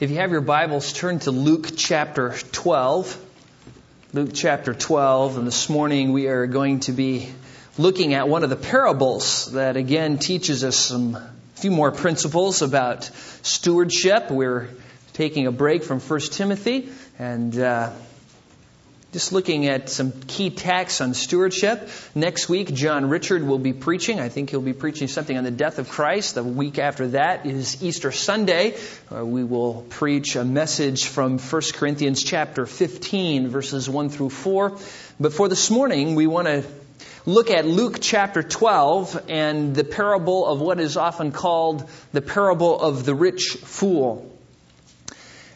If you have your Bibles, turn to Luke chapter 12. Luke chapter 12, and this morning we are going to be looking at one of the parables that again teaches us some a few more principles about stewardship. We're taking a break from 1 Timothy and uh, just looking at some key texts on stewardship. Next week, John Richard will be preaching. I think he'll be preaching something on the death of Christ. The week after that is Easter Sunday. Uh, we will preach a message from 1 Corinthians chapter 15, verses 1 through 4. But for this morning, we want to look at Luke chapter 12 and the parable of what is often called the parable of the rich fool.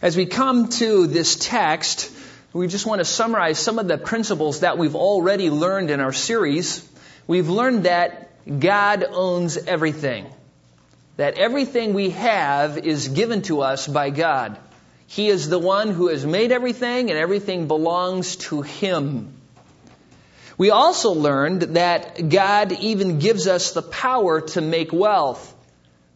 As we come to this text, we just want to summarize some of the principles that we've already learned in our series. We've learned that God owns everything. That everything we have is given to us by God. He is the one who has made everything and everything belongs to Him. We also learned that God even gives us the power to make wealth.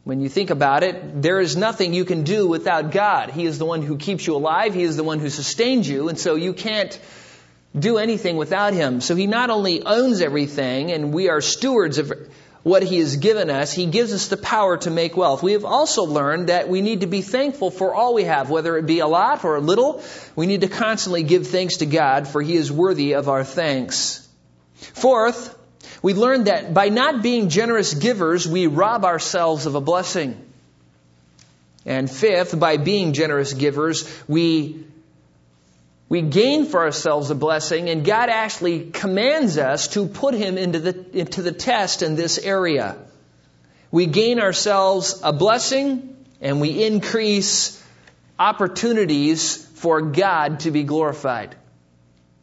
When you think about it, there is nothing you can do without God. He is the one who keeps you alive. He is the one who sustains you. And so you can't do anything without Him. So He not only owns everything and we are stewards of what He has given us, He gives us the power to make wealth. We have also learned that we need to be thankful for all we have, whether it be a lot or a little. We need to constantly give thanks to God for He is worthy of our thanks. Fourth, we learned that by not being generous givers, we rob ourselves of a blessing. And fifth, by being generous givers, we, we gain for ourselves a blessing, and God actually commands us to put Him into the, into the test in this area. We gain ourselves a blessing, and we increase opportunities for God to be glorified.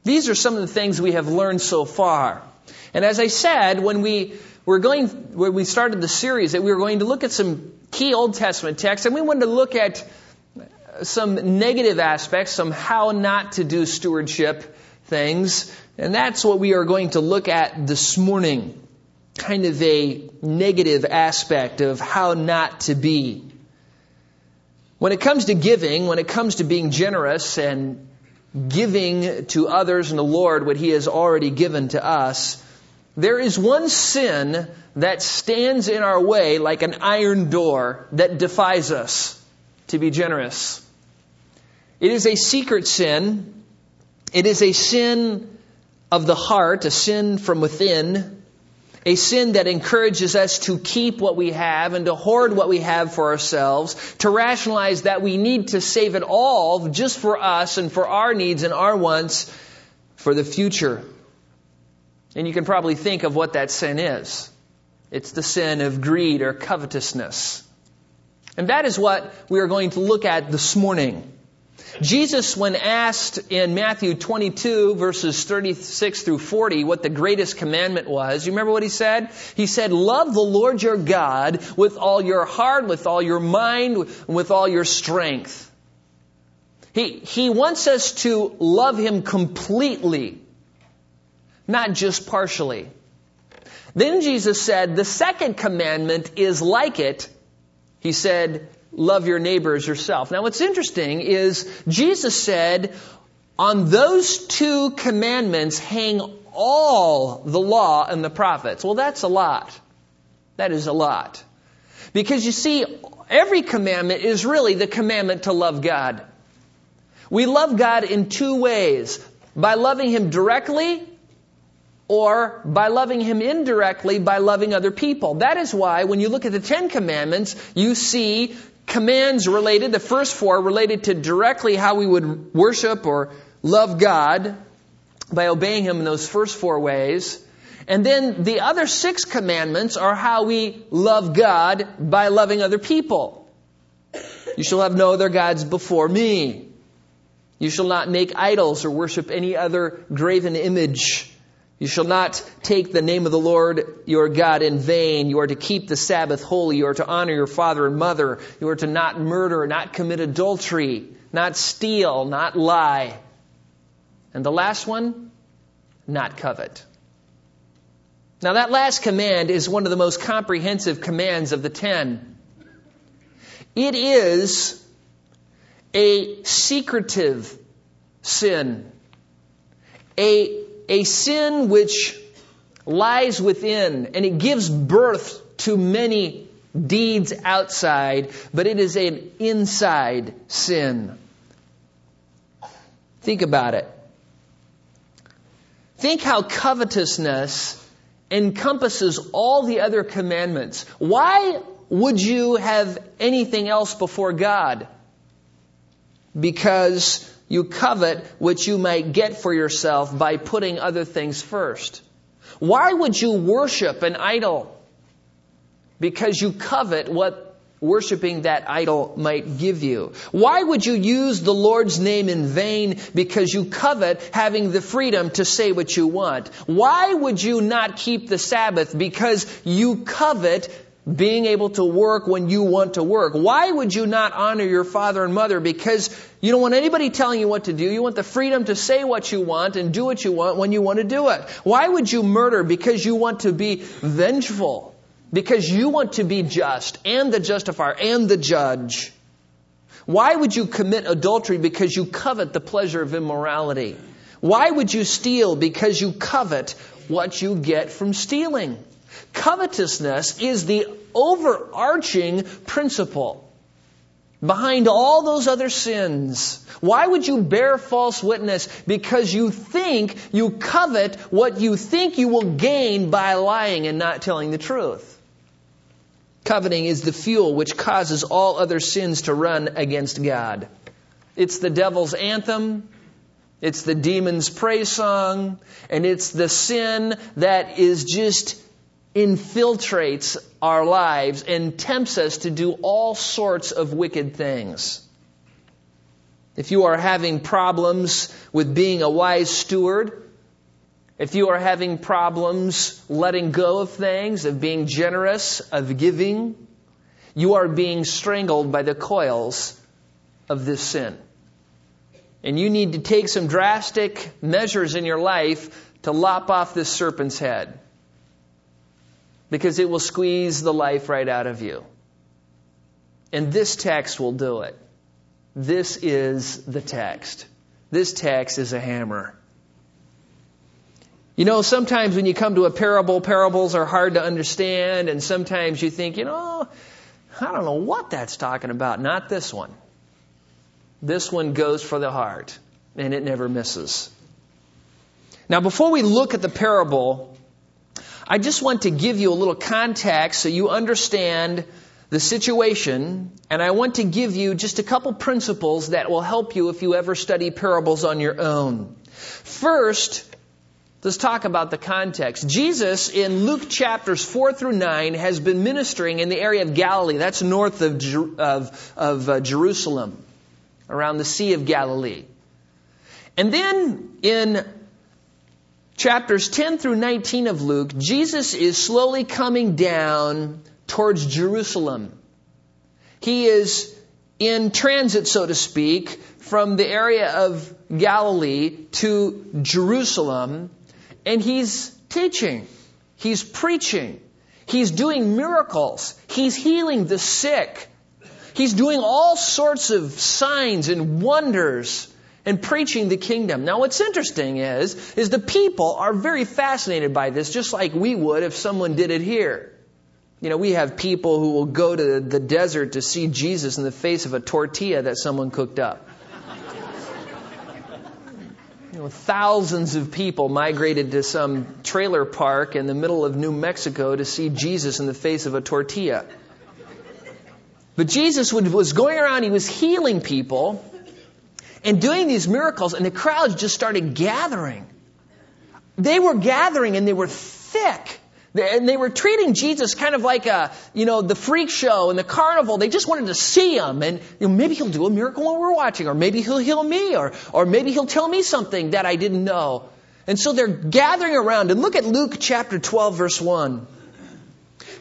These are some of the things we have learned so far. And as I said, when we were going, when we started the series, that we were going to look at some key Old Testament texts, and we wanted to look at some negative aspects, some how not to do stewardship things, and that's what we are going to look at this morning. Kind of a negative aspect of how not to be. When it comes to giving, when it comes to being generous and giving to others and the Lord what He has already given to us, there is one sin that stands in our way like an iron door that defies us to be generous. It is a secret sin. It is a sin of the heart, a sin from within, a sin that encourages us to keep what we have and to hoard what we have for ourselves, to rationalize that we need to save it all just for us and for our needs and our wants for the future. And you can probably think of what that sin is. It's the sin of greed or covetousness. And that is what we are going to look at this morning. Jesus, when asked in Matthew 22 verses 36 through 40 what the greatest commandment was, you remember what he said? He said, love the Lord your God with all your heart, with all your mind, with all your strength. He, he wants us to love him completely not just partially. Then Jesus said, the second commandment is like it. He said, love your neighbor as yourself. Now what's interesting is Jesus said, on those two commandments hang all the law and the prophets. Well, that's a lot. That is a lot. Because you see, every commandment is really the commandment to love God. We love God in two ways. By loving Him directly or by loving Him indirectly by loving other people. That is why when you look at the Ten Commandments, you see commands related, the first four related to directly how we would worship or love God by obeying Him in those first four ways. And then the other six commandments are how we love God by loving other people. You shall have no other gods before me. You shall not make idols or worship any other graven image. You shall not take the name of the Lord your God in vain. You are to keep the Sabbath holy. You are to honor your father and mother. You are to not murder, not commit adultery, not steal, not lie. And the last one, not covet. Now that last command is one of the most comprehensive commands of the ten. It is a secretive sin, a, a sin which lies within and it gives birth to many deeds outside, but it is an inside sin. Think about it. Think how covetousness encompasses all the other commandments. Why would you have anything else before God? Because you covet what you might get for yourself by putting other things first. Why would you worship an idol? Because you covet what worshiping that idol might give you. Why would you use the Lord's name in vain? Because you covet having the freedom to say what you want. Why would you not keep the Sabbath? Because you covet being able to work when you want to work. Why would you not honor your father and mother? Because you don't want anybody telling you what to do. You want the freedom to say what you want and do what you want when you want to do it. Why would you murder? Because you want to be vengeful because you want to be just and the justifier and the judge. Why would you commit adultery? Because you covet the pleasure of immorality. Why would you steal? Because you covet what you get from stealing. Covetousness is the overarching principle behind all those other sins. Why would you bear false witness? Because you think you covet what you think you will gain by lying and not telling the truth. Coveting is the fuel which causes all other sins to run against God. It's the devil's anthem. It's the demon's praise song. And it's the sin that is just infiltrates our lives and tempts us to do all sorts of wicked things. If you are having problems with being a wise steward, if you are having problems letting go of things, of being generous, of giving, you are being strangled by the coils of this sin. And you need to take some drastic measures in your life to lop off this serpent's head. Because it will squeeze the life right out of you. And this text will do it. This is the text. This text is a hammer. You know, sometimes when you come to a parable, parables are hard to understand, and sometimes you think, you know, I don't know what that's talking about. Not this one. This one goes for the heart, and it never misses. Now, before we look at the parable, I just want to give you a little context so you understand the situation, and I want to give you just a couple principles that will help you if you ever study parables on your own. First, Let's talk about the context. Jesus in Luke chapters 4 through 9 has been ministering in the area of Galilee. That's north of, of, of uh, Jerusalem, around the Sea of Galilee. And then in chapters 10 through 19 of Luke, Jesus is slowly coming down towards Jerusalem. He is in transit, so to speak, from the area of Galilee to Jerusalem and he's teaching. He's preaching. He's doing miracles. He's healing the sick. He's doing all sorts of signs and wonders and preaching the kingdom. Now what's interesting is, is the people are very fascinated by this, just like we would if someone did it here. You know, we have people who will go to the desert to see Jesus in the face of a tortilla that someone cooked up. You know, thousands of people migrated to some trailer park in the middle of New Mexico to see Jesus in the face of a tortilla. But Jesus was going around, he was healing people and doing these miracles, and the crowds just started gathering. They were gathering and they were thick. And they were treating Jesus kind of like a, you know, the freak show and the carnival. They just wanted to see him. And you know, maybe he'll do a miracle while we're watching, or maybe he'll heal me, or, or maybe he'll tell me something that I didn't know. And so they're gathering around. And look at Luke chapter 12, verse 1.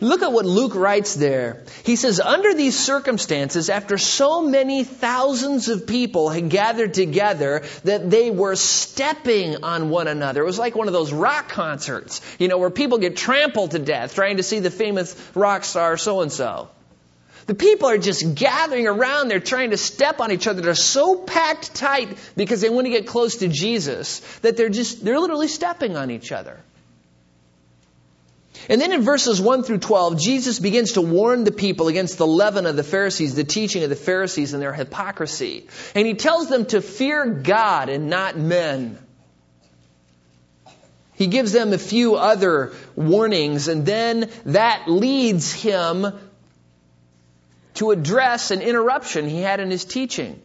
Look at what Luke writes there. He says, under these circumstances, after so many thousands of people had gathered together that they were stepping on one another. It was like one of those rock concerts, you know, where people get trampled to death trying to see the famous rock star so and so. The people are just gathering around. They're trying to step on each other. They're so packed tight because they want to get close to Jesus that they're just, they're literally stepping on each other. And then in verses 1 through 12, Jesus begins to warn the people against the leaven of the Pharisees, the teaching of the Pharisees and their hypocrisy. And he tells them to fear God and not men. He gives them a few other warnings, and then that leads him to address an interruption he had in his teaching.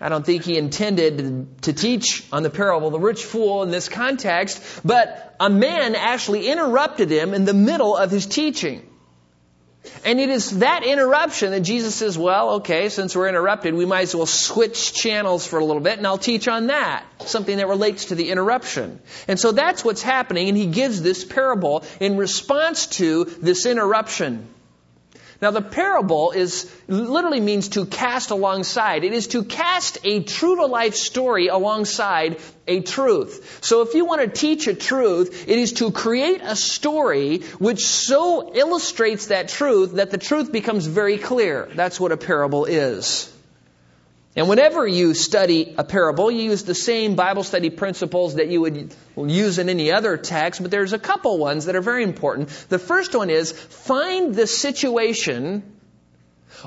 I don't think he intended to teach on the parable of the rich fool in this context, but a man actually interrupted him in the middle of his teaching. And it is that interruption that Jesus says, well, okay, since we're interrupted, we might as well switch channels for a little bit and I'll teach on that. Something that relates to the interruption. And so that's what's happening and he gives this parable in response to this interruption. Now the parable is, literally means to cast alongside. It is to cast a true to life story alongside a truth. So if you want to teach a truth, it is to create a story which so illustrates that truth that the truth becomes very clear. That's what a parable is. And whenever you study a parable, you use the same Bible study principles that you would use in any other text, but there's a couple ones that are very important. The first one is find the situation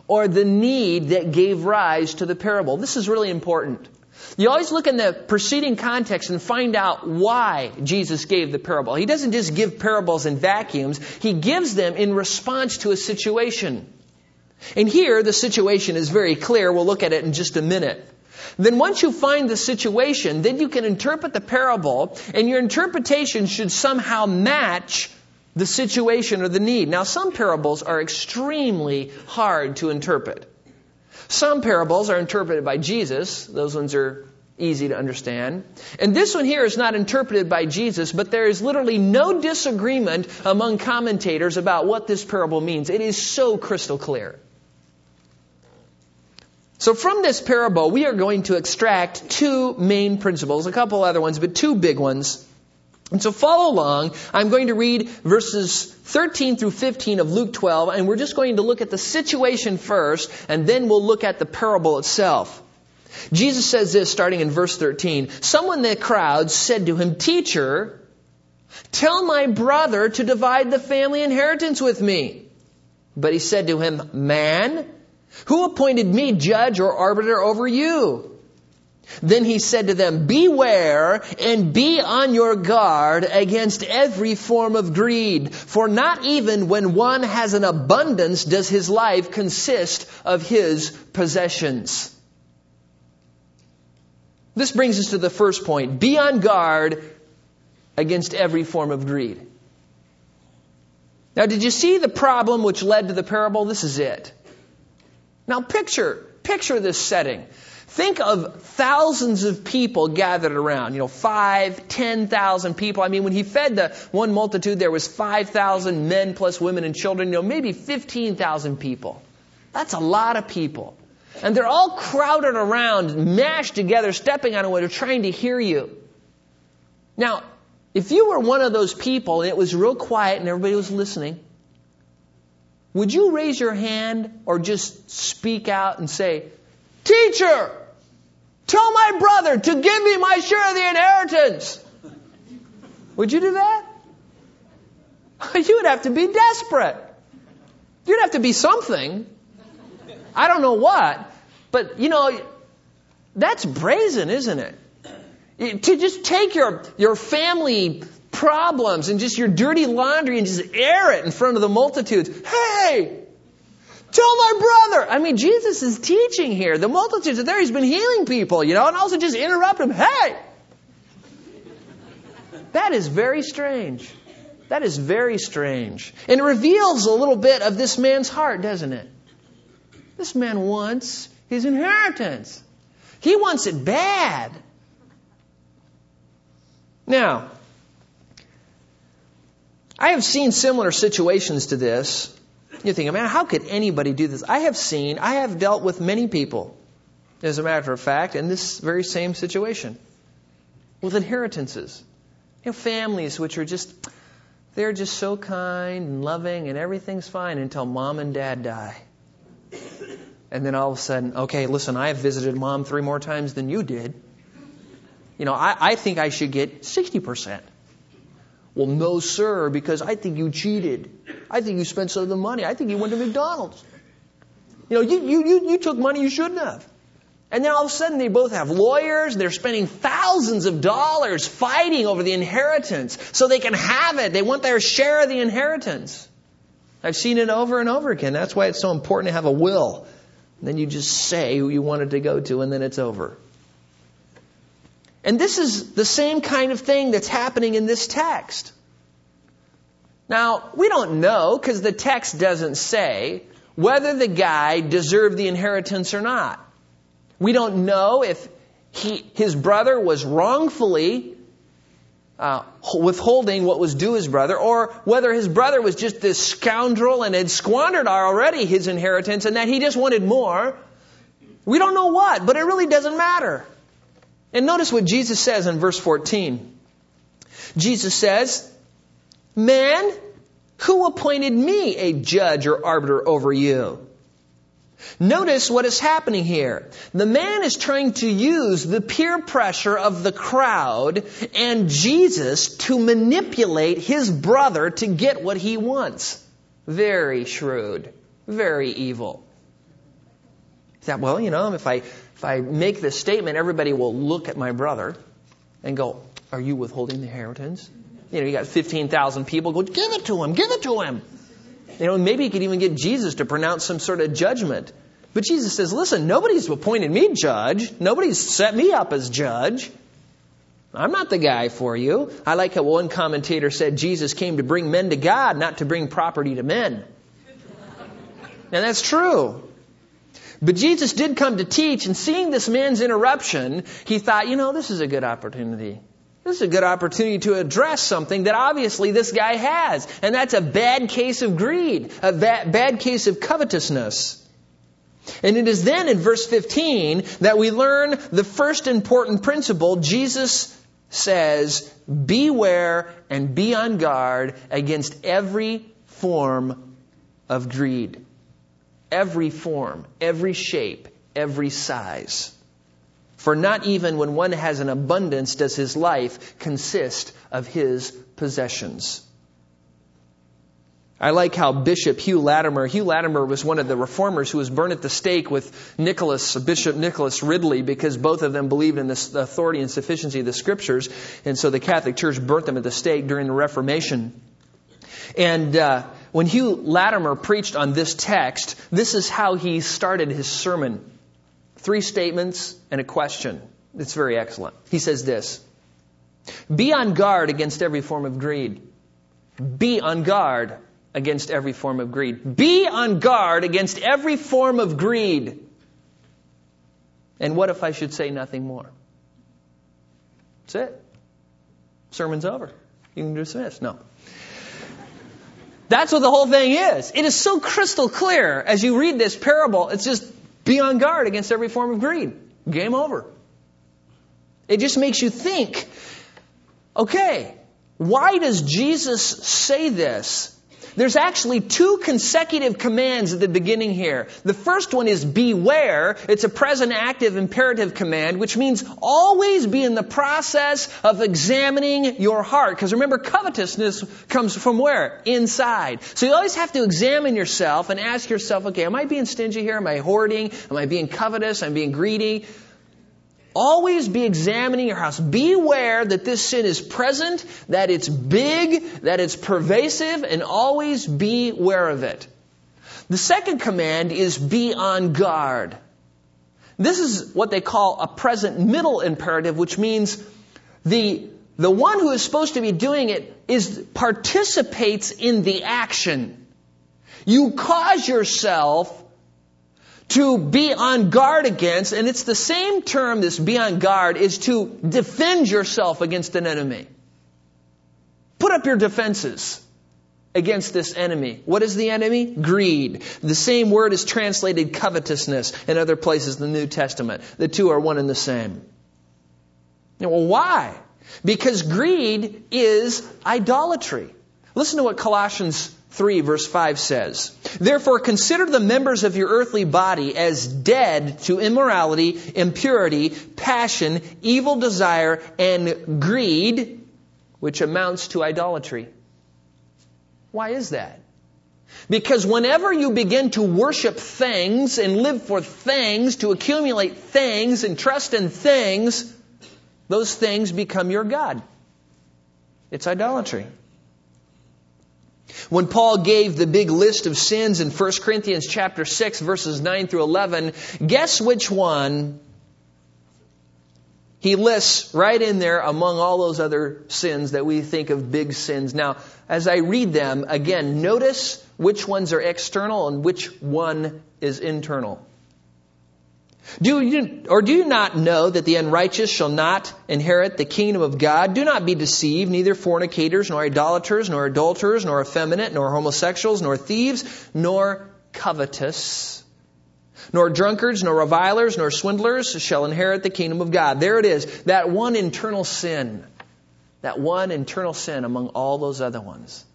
or the need that gave rise to the parable. This is really important. You always look in the preceding context and find out why Jesus gave the parable. He doesn't just give parables in vacuums, He gives them in response to a situation. And here, the situation is very clear. We'll look at it in just a minute. Then once you find the situation, then you can interpret the parable, and your interpretation should somehow match the situation or the need. Now, some parables are extremely hard to interpret. Some parables are interpreted by Jesus. Those ones are easy to understand. And this one here is not interpreted by Jesus, but there is literally no disagreement among commentators about what this parable means. It is so crystal clear. So from this parable, we are going to extract two main principles, a couple other ones, but two big ones. And so follow along. I'm going to read verses 13 through 15 of Luke 12, and we're just going to look at the situation first, and then we'll look at the parable itself. Jesus says this starting in verse 13. Someone in the crowd said to him, Teacher, tell my brother to divide the family inheritance with me. But he said to him, Man, who appointed me judge or arbiter over you? Then he said to them, Beware and be on your guard against every form of greed, for not even when one has an abundance does his life consist of his possessions. This brings us to the first point. Be on guard against every form of greed. Now, did you see the problem which led to the parable? This is it. Now picture, picture this setting. Think of thousands of people gathered around, you know, five, ten thousand people. I mean, when he fed the one multitude, there was five thousand men plus women and children, you know, maybe fifteen thousand people. That's a lot of people. And they're all crowded around, mashed together, stepping on one another, trying to hear you. Now, if you were one of those people and it was real quiet and everybody was listening, would you raise your hand or just speak out and say, Teacher, tell my brother to give me my share of the inheritance? Would you do that? You would have to be desperate. You'd have to be something. I don't know what, but you know, that's brazen, isn't it? To just take your, your family problems and just your dirty laundry and just air it in front of the multitudes. Hey! Tell my brother! I mean, Jesus is teaching here. The multitudes are there. He's been healing people, you know, and also just interrupt him. Hey! That is very strange. That is very strange. And it reveals a little bit of this man's heart, doesn't it? This man wants his inheritance. He wants it bad. Now, I have seen similar situations to this. You think, man, how could anybody do this? I have seen, I have dealt with many people, as a matter of fact, in this very same situation with inheritances. You know, families which are just, They're just so kind and loving and everything's fine until mom and dad die. And then all of a sudden, okay, listen, I have visited mom three more times than you did. You know, I, I think I should get 60%. Well, no, sir, because I think you cheated. I think you spent some of the money. I think you went to McDonald's. You know, you, you, you, you took money you shouldn't have. And then all of a sudden they both have lawyers. They're spending thousands of dollars fighting over the inheritance so they can have it. They want their share of the inheritance. I've seen it over and over again. That's why it's so important to have a will. And then you just say who you want it to go to and then it's over. And this is the same kind of thing that's happening in this text. Now, we don't know because the text doesn't say whether the guy deserved the inheritance or not. We don't know if he, his brother was wrongfully uh, withholding what was due his brother, or whether his brother was just this scoundrel and had squandered already his inheritance and that he just wanted more. We don't know what, but it really doesn't matter. And notice what Jesus says in verse 14. Jesus says, Man, who appointed me a judge or arbiter over you? Notice what is happening here. The man is trying to use the peer pressure of the crowd and Jesus to manipulate his brother to get what he wants. Very shrewd. Very evil. That, well, you know, if I, if I make this statement, everybody will look at my brother and go, are you withholding the inheritance? You know, you got 15,000 people go, give it to him, give it to him. You know, maybe you could even get Jesus to pronounce some sort of judgment. But Jesus says, listen, nobody's appointed me judge. Nobody's set me up as judge. I'm not the guy for you. I like how one commentator said Jesus came to bring men to God, not to bring property to men. And that's true. But Jesus did come to teach, and seeing this man's interruption, he thought, you know, this is a good opportunity. This is a good opportunity to address something that obviously this guy has, and that's a bad case of greed, a bad case of covetousness. And it is then in verse 15 that we learn the first important principle. Jesus says, Beware and be on guard against every form of greed. Every form, every shape, every size. For not even when one has an abundance does his life consist of his possessions. I like how Bishop Hugh Latimer, Hugh Latimer was one of the reformers who was burned at the stake with Nicholas, Bishop Nicholas Ridley, because both of them believed in the authority and sufficiency of the scriptures. And so the Catholic Church burnt them at the stake during the Reformation. And uh, when Hugh Latimer preached on this text, this is how he started his sermon. Three statements and a question. It's very excellent. He says this Be on guard against every form of greed. Be on guard against every form of greed. Be on guard against every form of greed. And what if I should say nothing more? That's it. Sermon's over. You can dismiss. No. That's what the whole thing is. It is so crystal clear as you read this parable. It's just be on guard against every form of greed. Game over. It just makes you think, okay, why does Jesus say this? There's actually two consecutive commands at the beginning here. The first one is beware. It's a present active imperative command, which means always be in the process of examining your heart. Because remember, covetousness comes from where? Inside. So you always have to examine yourself and ask yourself, okay, am I being stingy here? Am I hoarding? Am I being covetous? Am I being greedy? Always be examining your house. Beware that this sin is present, that it's big, that it's pervasive, and always be aware of it. The second command is be on guard. This is what they call a present middle imperative, which means the, the one who is supposed to be doing it is participates in the action. You cause yourself to be on guard against, and it's the same term, this be on guard, is to defend yourself against an enemy. Put up your defenses against this enemy. What is the enemy? Greed. The same word is translated covetousness in other places in the New Testament. The two are one and the same. Well, why? Because greed is idolatry. Listen to what Colossians 3 verse 5 says. Therefore consider the members of your earthly body as dead to immorality, impurity, passion, evil desire, and greed, which amounts to idolatry. Why is that? Because whenever you begin to worship things and live for things, to accumulate things and trust in things, those things become your God. It's idolatry. When Paul gave the big list of sins in 1 Corinthians chapter 6 verses 9 through 11, guess which one he lists right in there among all those other sins that we think of big sins. Now, as I read them, again, notice which ones are external and which one is internal. Do you, or do you not know that the unrighteous shall not inherit the kingdom of God? Do not be deceived, neither fornicators, nor idolaters, nor adulterers, nor effeminate, nor homosexuals, nor thieves, nor covetous, nor drunkards, nor revilers, nor swindlers shall inherit the kingdom of God. There it is, that one internal sin. That one internal sin among all those other ones.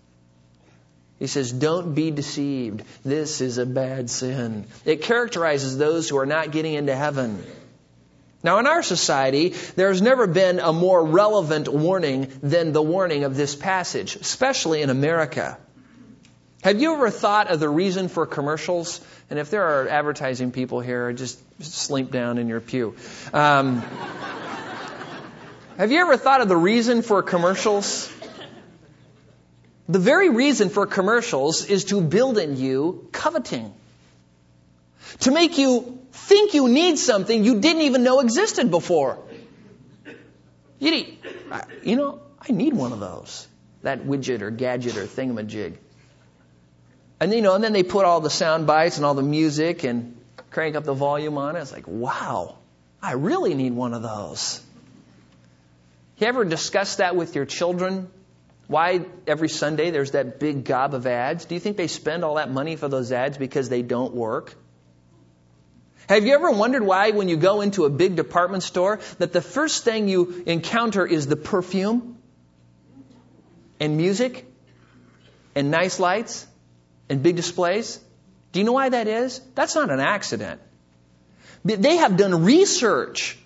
He says, Don't be deceived. This is a bad sin. It characterizes those who are not getting into heaven. Now, in our society, there's never been a more relevant warning than the warning of this passage, especially in America. Have you ever thought of the reason for commercials? And if there are advertising people here, just slink down in your pew. Um, have you ever thought of the reason for commercials? The very reason for commercials is to build in you coveting. To make you think you need something you didn't even know existed before. You, need, you know, I need one of those. That widget or gadget or thingamajig. And you know, and then they put all the sound bites and all the music and crank up the volume on it. It's like, wow, I really need one of those. You ever discuss that with your children? Why every Sunday there's that big gob of ads? Do you think they spend all that money for those ads because they don't work? Have you ever wondered why when you go into a big department store that the first thing you encounter is the perfume and music and nice lights and big displays? Do you know why that is? That's not an accident. They have done research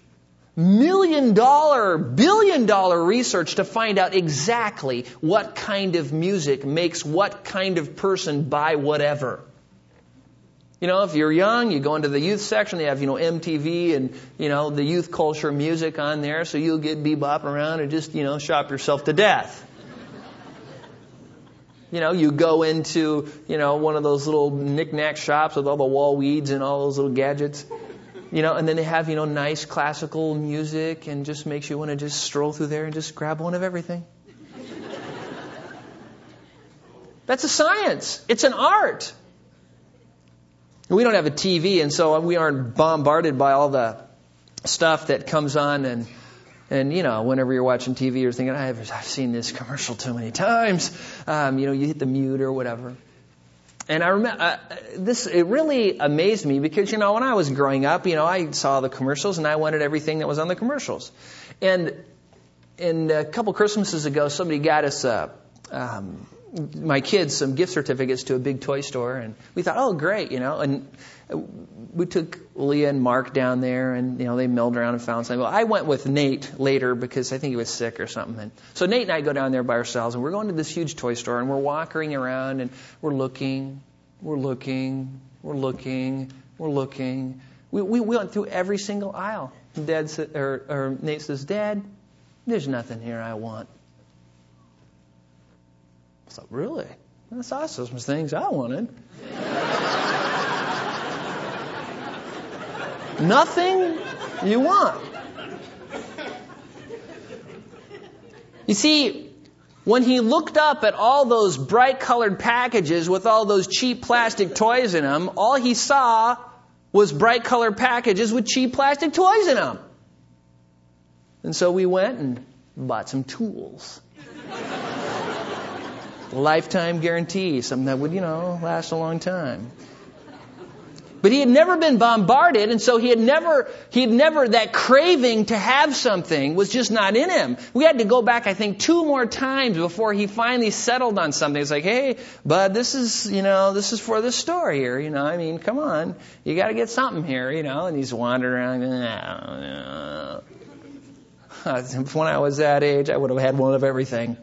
million dollar, billion dollar research to find out exactly what kind of music makes what kind of person buy whatever. You know, if you're young, you go into the youth section, they have, you know, MTV and, you know, the youth culture music on there, so you'll get bebop around and just, you know, shop yourself to death. You know, you go into, you know, one of those little knick-knack shops with all the wall weeds and all those little gadgets you know, and then they have, you know, nice classical music and just makes you want to just stroll through there and just grab one of everything. That's a science. It's an art. We don't have a TV, and so we aren't bombarded by all the stuff that comes on and and you know, whenever you're watching TV, you're thinking, I've, I've seen this commercial too many times. Um, you know, you hit the mute or whatever. And I remember uh, this. It really amazed me because you know when I was growing up, you know I saw the commercials and I wanted everything that was on the commercials. And and a couple Christmases ago, somebody got us a. Um, my kids some gift certificates to a big toy store, and we thought, oh, great, you know. And we took Leah and Mark down there, and you know they milled around and found something. Well, I went with Nate later because I think he was sick or something. And so Nate and I go down there by ourselves, and we're going to this huge toy store, and we're walking around, and we're looking, we're looking, we're looking, we're looking. We, we went through every single aisle. Dad or, or Nate says, Dad, there's nothing here I want. I thought, really? That's awesome. Some things I wanted. Nothing you want. You see, when he looked up at all those bright colored packages with all those cheap plastic toys in them, all he saw was bright colored packages with cheap plastic toys in them. And so we went and bought some tools lifetime guarantee, something that would, you know, last a long time. But he had never been bombarded, and so he had never, he had never, that craving to have something was just not in him. We had to go back, I think, two more times before he finally settled on something. It's like, hey, bud, this is, you know, this is for the store here, you know, I mean, come on, you gotta get something here, you know, and he's wandering around. When I was that age, I would have had one of everything.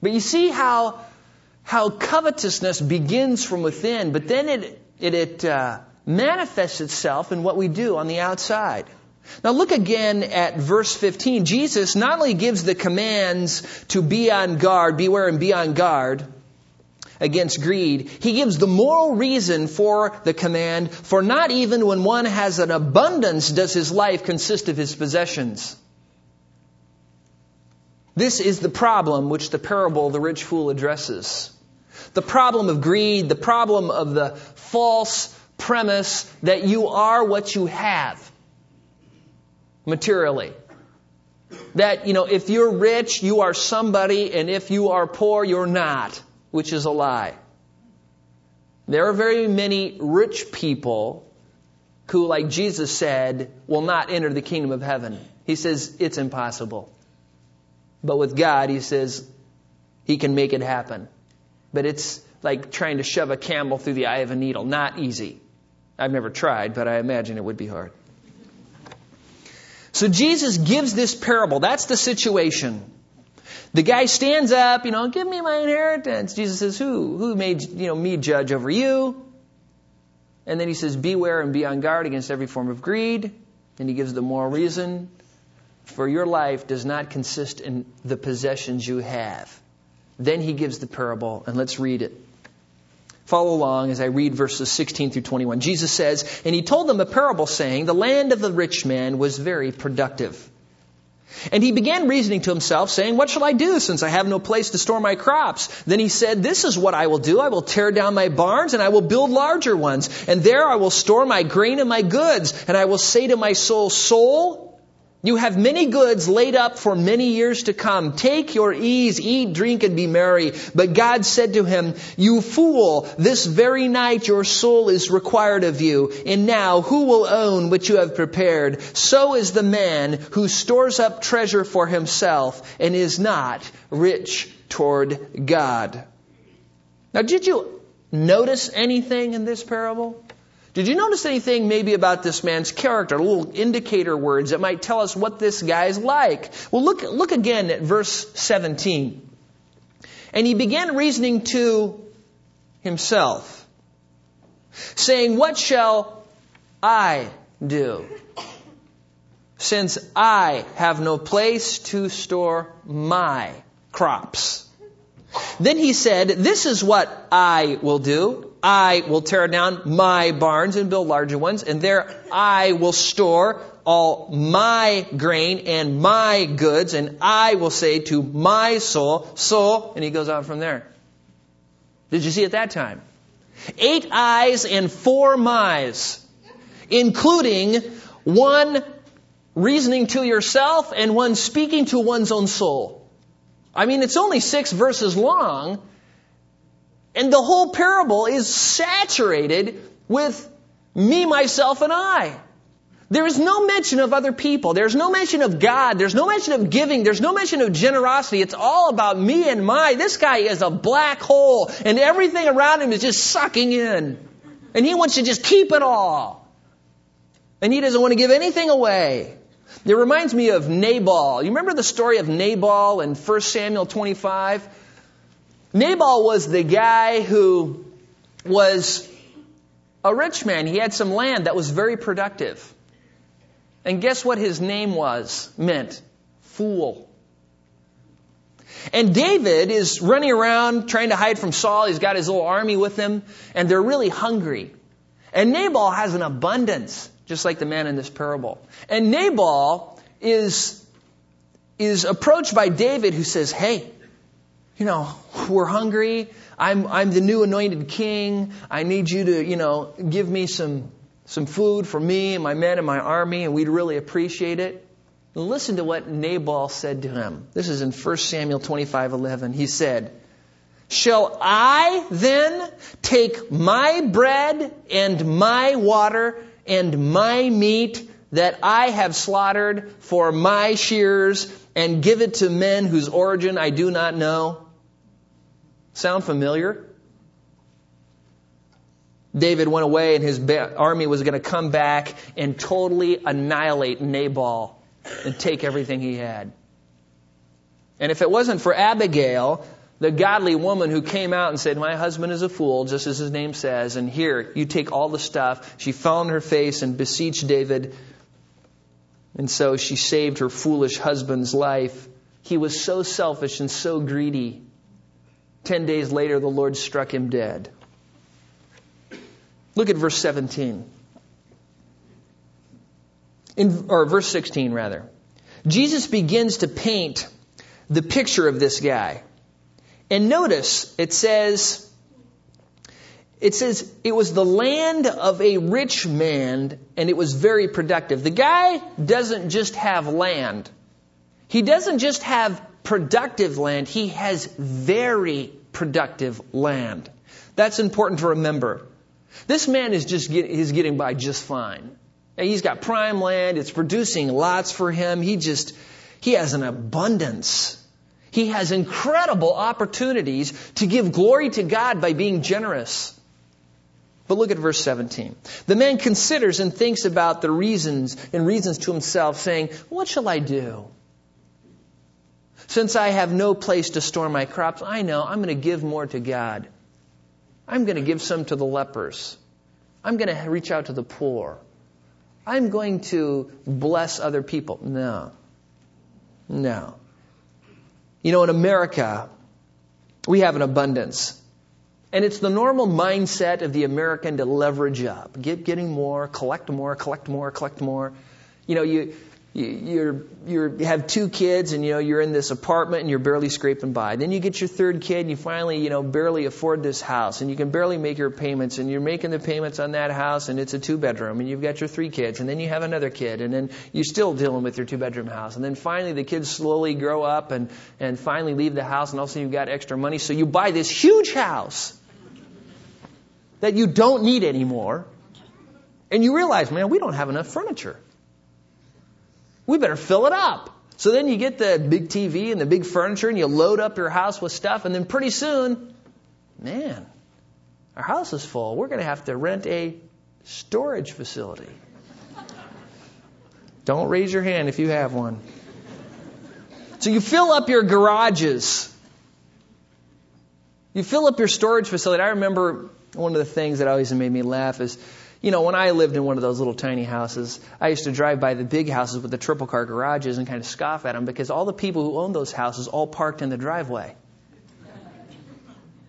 But you see how how covetousness begins from within, but then it, it, it uh, manifests itself in what we do on the outside. Now look again at verse 15. Jesus not only gives the commands to be on guard, beware and be on guard against greed, he gives the moral reason for the command, for not even when one has an abundance does his life consist of his possessions. This is the problem which the parable of the rich fool addresses. The problem of greed, the problem of the false premise that you are what you have materially. That, you know, if you're rich, you are somebody, and if you are poor, you're not, which is a lie. There are very many rich people who, like Jesus said, will not enter the kingdom of heaven. He says it's impossible. But with God, He says He can make it happen. But it's like trying to shove a camel through the eye of a needle. Not easy. I've never tried, but I imagine it would be hard. So Jesus gives this parable. That's the situation. The guy stands up, you know, give me my inheritance. Jesus says, who? Who made, you know, me judge over you? And then he says, beware and be on guard against every form of greed. And he gives the moral reason. For your life does not consist in the possessions you have. Then he gives the parable, and let's read it. Follow along as I read verses 16 through 21. Jesus says, And he told them a parable saying, The land of the rich man was very productive. And he began reasoning to himself, saying, What shall I do since I have no place to store my crops? Then he said, This is what I will do. I will tear down my barns and I will build larger ones. And there I will store my grain and my goods. And I will say to my soul, Soul, you have many goods laid up for many years to come. Take your ease, eat, drink, and be merry. But God said to him, You fool, this very night your soul is required of you. And now who will own what you have prepared? So is the man who stores up treasure for himself and is not rich toward God. Now, did you notice anything in this parable? Did you notice anything maybe about this man's character? Little indicator words that might tell us what this guy's like. Well, look, look again at verse 17. And he began reasoning to himself, saying, What shall I do? Since I have no place to store my crops. Then he said, This is what I will do. I will tear down my barns and build larger ones, and there I will store all my grain and my goods, and I will say to my soul, soul, and he goes on from there. Did you see at that time? Eight eyes and four my's, including one reasoning to yourself and one speaking to one's own soul. I mean, it's only six verses long, and the whole parable is saturated with me, myself, and I. There is no mention of other people. There's no mention of God. There's no mention of giving. There's no mention of generosity. It's all about me and my. This guy is a black hole and everything around him is just sucking in. And he wants to just keep it all. And he doesn't want to give anything away. It reminds me of Nabal. You remember the story of Nabal in 1 Samuel 25? Nabal was the guy who was a rich man. He had some land that was very productive. And guess what his name was, meant? Fool. And David is running around trying to hide from Saul. He's got his little army with him, and they're really hungry. And Nabal has an abundance, just like the man in this parable. And Nabal is, is approached by David who says, Hey, you know, we're hungry. I'm, I'm the new anointed king. I need you to, you know, give me some, some food for me and my men and my army, and we'd really appreciate it. Listen to what Nabal said to him. This is in 1 Samuel 25:11. He said, Shall I then take my bread and my water and my meat that I have slaughtered for my shears and give it to men whose origin I do not know? Sound familiar? David went away and his army was going to come back and totally annihilate Nabal and take everything he had. And if it wasn't for Abigail, the godly woman who came out and said, My husband is a fool, just as his name says, and here, you take all the stuff. She fell on her face and beseeched David. And so she saved her foolish husband's life. He was so selfish and so greedy. Ten days later, the Lord struck him dead. Look at verse 17. In, or verse 16, rather. Jesus begins to paint the picture of this guy. And notice it says, it says it was the land of a rich man and it was very productive. The guy doesn't just have land. He doesn't just have productive land. He has very productive land. That's important to remember. This man is just get, he's getting by just fine. He's got prime land. It's producing lots for him. He just, he has an abundance. He has incredible opportunities to give glory to God by being generous. But look at verse 17. The man considers and thinks about the reasons and reasons to himself, saying, What shall I do? Since I have no place to store my crops, I know I'm going to give more to God. I'm going to give some to the lepers. I'm going to reach out to the poor. I'm going to bless other people. No. No. You know, in America, we have an abundance. And it's the normal mindset of the American to leverage up, get getting more, collect more, collect more, collect more. You know, you you're, you're, you have two kids and you know you're in this apartment and you're barely scraping by. Then you get your third kid and you finally you know barely afford this house and you can barely make your payments and you're making the payments on that house and it's a two bedroom and you've got your three kids and then you have another kid and then you're still dealing with your two bedroom house. And then finally the kids slowly grow up and and finally leave the house and also you've got extra money. So you buy this huge house that you don't need anymore and you realize man we don't have enough furniture we better fill it up. So then you get the big TV and the big furniture and you load up your house with stuff, and then pretty soon, man, our house is full. We're going to have to rent a storage facility. Don't raise your hand if you have one. So you fill up your garages. You fill up your storage facility. I remember one of the things that always made me laugh is you know, when I lived in one of those little tiny houses, I used to drive by the big houses with the triple car garages and kind of scoff at them because all the people who owned those houses all parked in the driveway.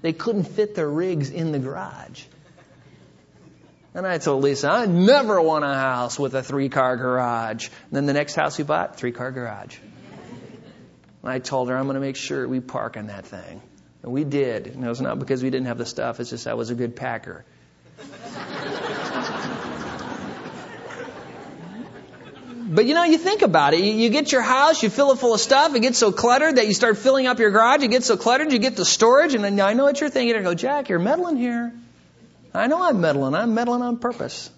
They couldn't fit their rigs in the garage. And I told Lisa, I never want a house with a three car garage. And then the next house we bought, three car garage. And I told her, I'm going to make sure we park in that thing. And we did. And it was not because we didn't have the stuff, it's just I was a good packer. But you know, you think about it. You, you, get your house, you fill it full of stuff, it gets so cluttered that you start filling up your garage, it gets so cluttered, you get the storage, and then I know what you're thinking. I go, Jack, you're meddling here. I know I'm meddling. I'm meddling on purpose.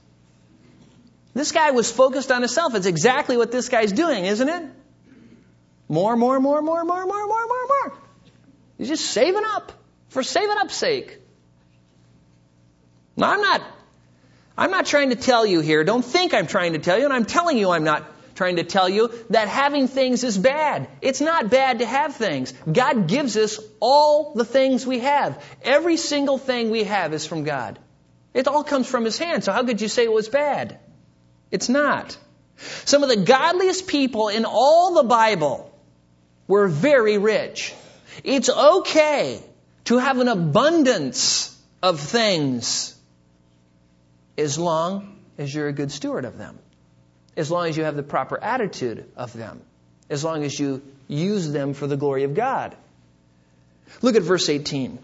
This guy was focused on himself. It's exactly what this guy's doing, isn't it? More, more, more, more, more, more, more, more, more. He's just saving up for saving up's sake. Now, I'm not I'm not trying to tell you here, don't think I'm trying to tell you, and I'm telling you I'm not trying to tell you that having things is bad. It's not bad to have things. God gives us all the things we have. Every single thing we have is from God. It all comes from His hand, so how could you say it was bad? It's not. Some of the godliest people in all the Bible were very rich. It's okay to have an abundance of things as long as you're a good steward of them, as long as you have the proper attitude of them, as long as you use them for the glory of God. Look at verse 18.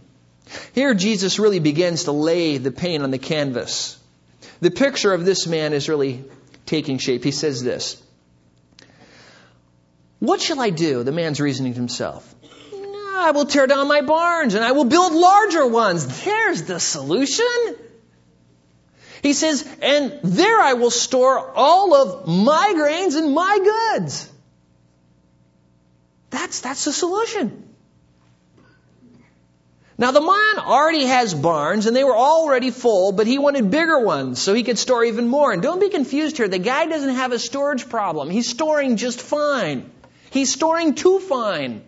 Here Jesus really begins to lay the paint on the canvas. The picture of this man is really taking shape. He says this What shall I do? The man's reasoning to himself. I will tear down my barns and I will build larger ones. There's the solution. He says, and there I will store all of my grains and my goods. That's, that's the solution. Now the man already has barns and they were already full, but he wanted bigger ones so he could store even more. And don't be confused here. The guy doesn't have a storage problem. He's storing just fine. He's storing too fine.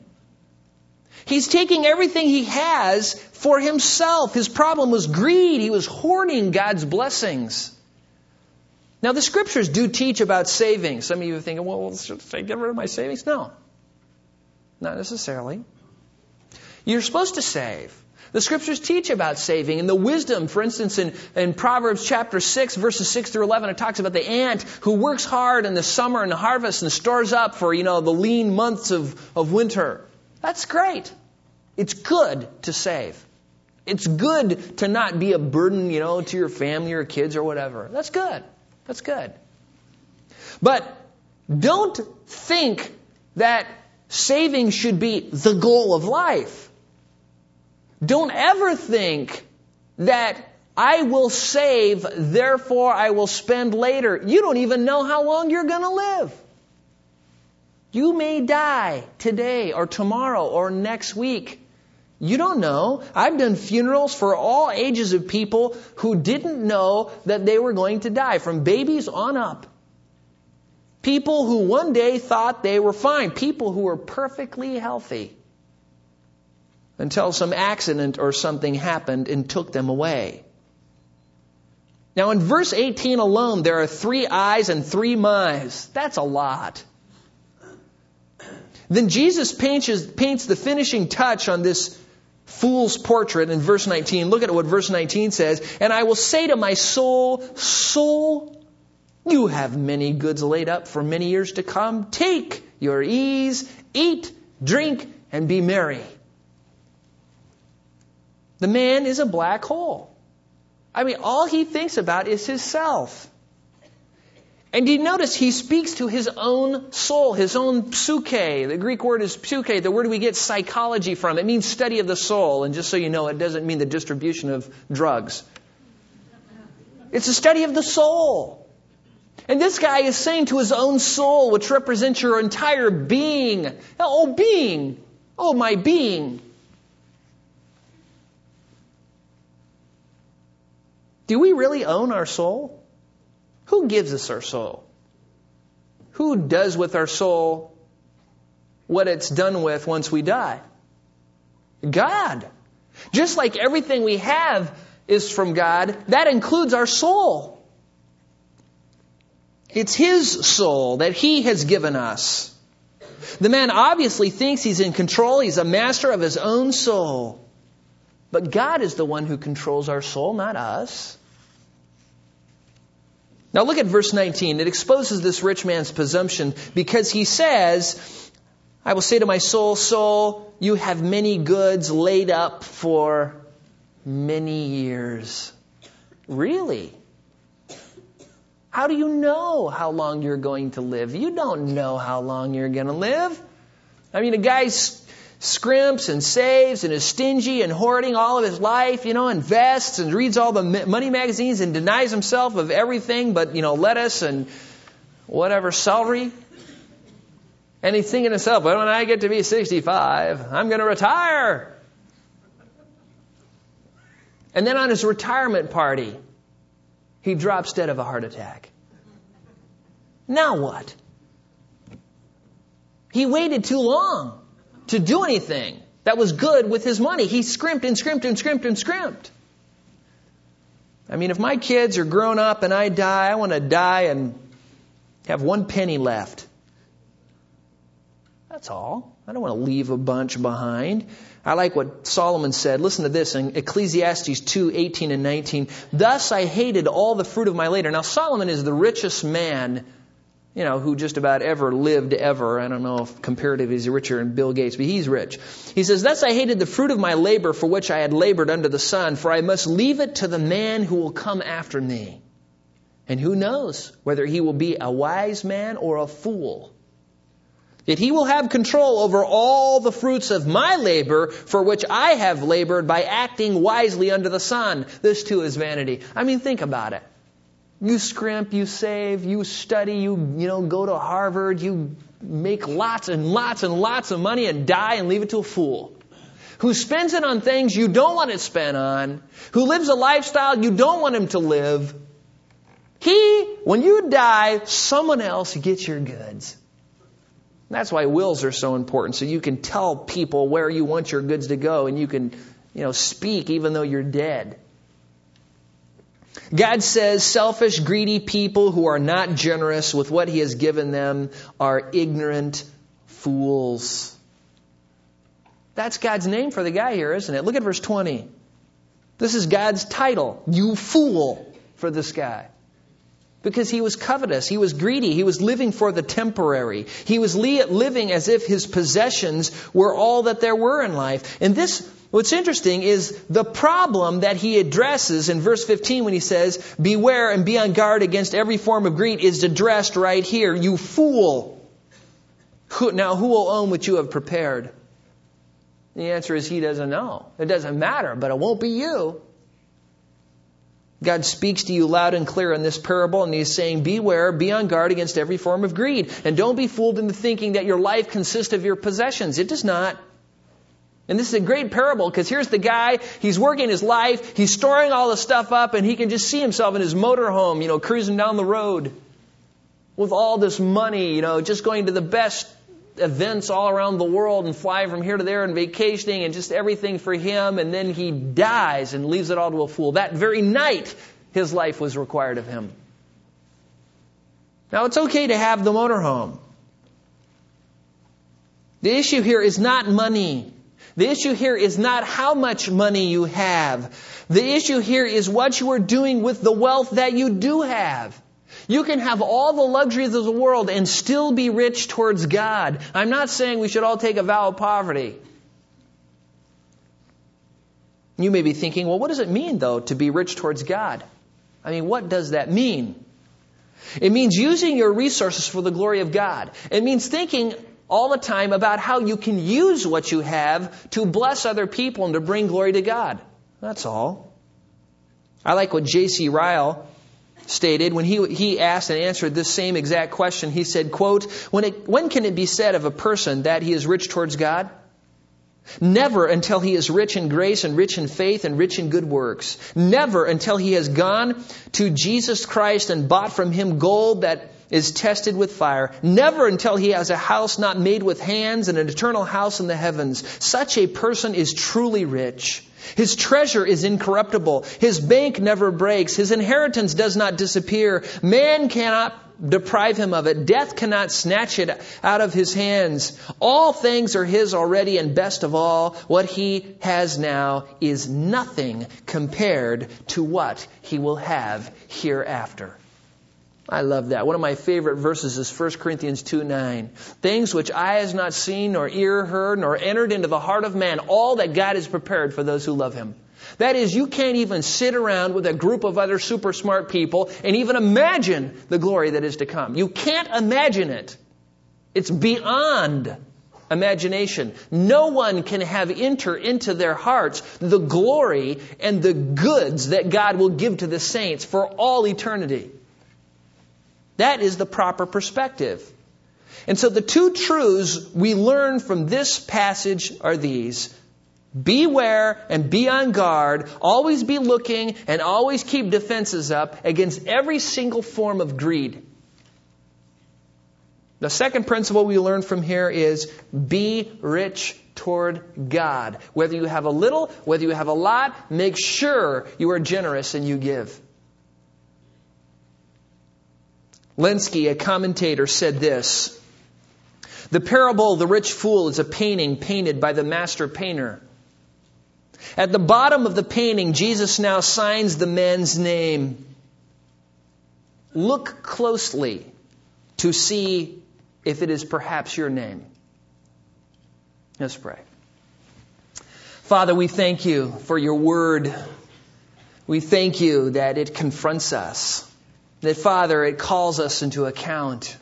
He's taking everything he has for himself. His problem was greed. He was hoarding God's blessings. Now, the scriptures do teach about saving. Some of you are thinking, well, should I get rid of my savings? No. Not necessarily. You're supposed to save. The scriptures teach about saving and the wisdom, for instance, in, in Proverbs chapter 6, verses 6 through 11, it talks about the ant who works hard in the summer and the harvest and stores up for, you know, the lean months of, of winter. That's great. It's good to save. It's good to not be a burden, you know, to your family or kids or whatever. That's good. That's good. But don't think that saving should be the goal of life. Don't ever think that I will save, therefore I will spend later. You don't even know how long you're going to live. You may die today or tomorrow or next week. You don't know. I've done funerals for all ages of people who didn't know that they were going to die, from babies on up. People who one day thought they were fine. People who were perfectly healthy. Until some accident or something happened and took them away. Now in verse 18 alone, there are three I's and three my's. That's a lot. Then Jesus paints, paints the finishing touch on this fool's portrait in verse 19. Look at what verse 19 says. And I will say to my soul, soul, you have many goods laid up for many years to come. Take your ease, eat, drink, and be merry. The man is a black hole. I mean, all he thinks about is his self. And you notice he speaks to his own soul, his own psyche. The Greek word is psyche. The word we get psychology from. It means study of the soul. And just so you know, it doesn't mean the distribution of drugs. It's a study of the soul. And this guy is saying to his own soul, which represents your entire being, oh, being, oh, my being. Do we really own our soul? Who gives us our soul? Who does with our soul what it's done with once we die? God. Just like everything we have is from God, that includes our soul. It's His soul that He has given us. The man obviously thinks he's in control, he's a master of his own soul. But God is the one who controls our soul, not us. Now look at verse 19. It exposes this rich man's presumption because he says, I will say to my soul, soul, you have many goods laid up for many years. Really? How do you know how long you're going to live? You don't know how long you're going to live. I mean, a guy's scrimps and saves and is stingy and hoarding all of his life, you know, invests and reads all the money magazines and denies himself of everything but, you know, lettuce and whatever, celery. And he's thinking to himself, well, when I get to be 65, I'm going to retire. And then on his retirement party, he drops dead of a heart attack. Now what? He waited too long to do anything that was good with his money. He scrimped and scrimped and scrimped and scrimped. I mean, if my kids are grown up and I die, I want to die and have one penny left. That's all. I don't want to leave a bunch behind. I like what Solomon said. Listen to this in Ecclesiastes 2, 18 and 19. Thus I hated all the fruit of my labor. Now Solomon is the richest man you know, who just about ever lived ever. I don't know if comparatively he's richer than Bill Gates, but he's rich. He says, Thus I hated the fruit of my labor for which I had labored under the sun, for I must leave it to the man who will come after me. And who knows whether he will be a wise man or a fool. Yet he will have control over all the fruits of my labor for which I have labored by acting wisely under the sun. This too is vanity. I mean, think about it. You scrimp, you save, you study, you, you know, go to Harvard, you make lots and lots and lots of money and die and leave it to a fool. Who spends it on things you don't want it spent on, who lives a lifestyle you don't want him to live. He, when you die, someone else gets your goods. That's why wills are so important, so you can tell people where you want your goods to go and you can, you know, speak even though you're dead. God says selfish, greedy people who are not generous with what He has given them are ignorant fools. That's God's name for the guy here, isn't it? Look at verse 20. This is God's title, you fool, for this guy. Because he was covetous, he was greedy, he was living for the temporary. He was living as if his possessions were all that there were in life. And this, what's interesting is the problem that he addresses in verse 15 when he says, Beware and be on guard against every form of greed is addressed right here. You fool! Now who will own what you have prepared? The answer is he doesn't know. It doesn't matter, but it won't be you. God speaks to you loud and clear in this parable, and He's saying, Beware, be on guard against every form of greed. And don't be fooled into thinking that your life consists of your possessions. It does not. And this is a great parable because here's the guy, he's working his life, he's storing all the stuff up, and he can just see himself in his motorhome, you know, cruising down the road with all this money, you know, just going to the best events all around the world and flying from here to there and vacationing and just everything for him. And then he dies and leaves it all to a fool. That very night, his life was required of him. Now, it's okay to have the motorhome. The issue here is not money. The issue here is not how much money you have. The issue here is what you are doing with the wealth that you do have. You can have all the luxuries of the world and still be rich towards God. I'm not saying we should all take a vow of poverty. You may be thinking, well, what does it mean, though, to be rich towards God? I mean, what does that mean? It means using your resources for the glory of God. It means thinking all the time about how you can use what you have to bless other people and to bring glory to God. That's all. I like what J.C. Ryle stated when he, he asked and answered this same exact question. He said, quote, when, it, when can it be said of a person that he is rich towards God? Never until he is rich in grace and rich in faith and rich in good works. Never until he has gone to Jesus Christ and bought from him gold that is tested with fire. Never until he has a house not made with hands and an eternal house in the heavens. Such a person is truly rich. His treasure is incorruptible. His bank never breaks. His inheritance does not disappear. Man cannot deprive him of it. Death cannot snatch it out of his hands. All things are his already, and best of all, what he has now is nothing compared to what he will have hereafter. I love that. One of my favorite verses is 1 Corinthians 2 9. Things which eye has not seen, nor ear heard, nor entered into the heart of man, all that God has prepared for those who love him. That is, you can't even sit around with a group of other super smart people and even imagine the glory that is to come. You can't imagine it. It's beyond imagination. No one can have enter into their hearts the glory and the goods that God will give to the saints for all eternity. That is the proper perspective. And so the two truths we learn from this passage are these. Beware and be on guard. Always be looking and always keep defenses up against every single form of greed. The second principle we learn from here is be rich toward God. Whether you have a little, whether you have a lot, make sure you are generous and you give. Lenski, a commentator, said this The parable of the rich fool is a painting painted by the master painter. At the bottom of the painting, Jesus now signs the man's name. Look closely to see if it is perhaps your name. Let's pray. Father, we thank you for your word. We thank you that it confronts us. That, Father, it calls us into account.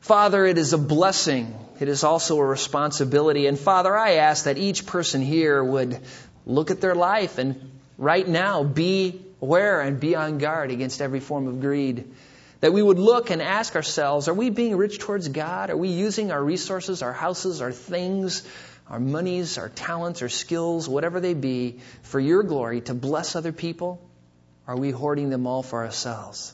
Father, it is a blessing. It is also a responsibility. And Father, I ask that each person here would look at their life and right now be aware and be on guard against every form of greed. That we would look and ask ourselves, are we being rich towards God? Are we using our resources, our houses, our things, our monies, our talents, our skills, whatever they be, for your glory to bless other people? Are we hoarding them all for ourselves?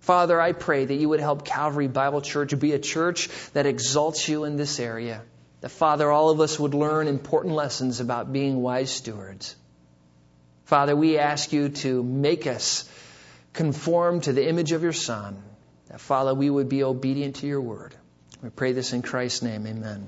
Father, I pray that you would help Calvary Bible Church be a church that exalts you in this area. That, Father, all of us would learn important lessons about being wise stewards. Father, we ask you to make us conform to the image of your Son. That, Father, we would be obedient to your word. We pray this in Christ's name. Amen.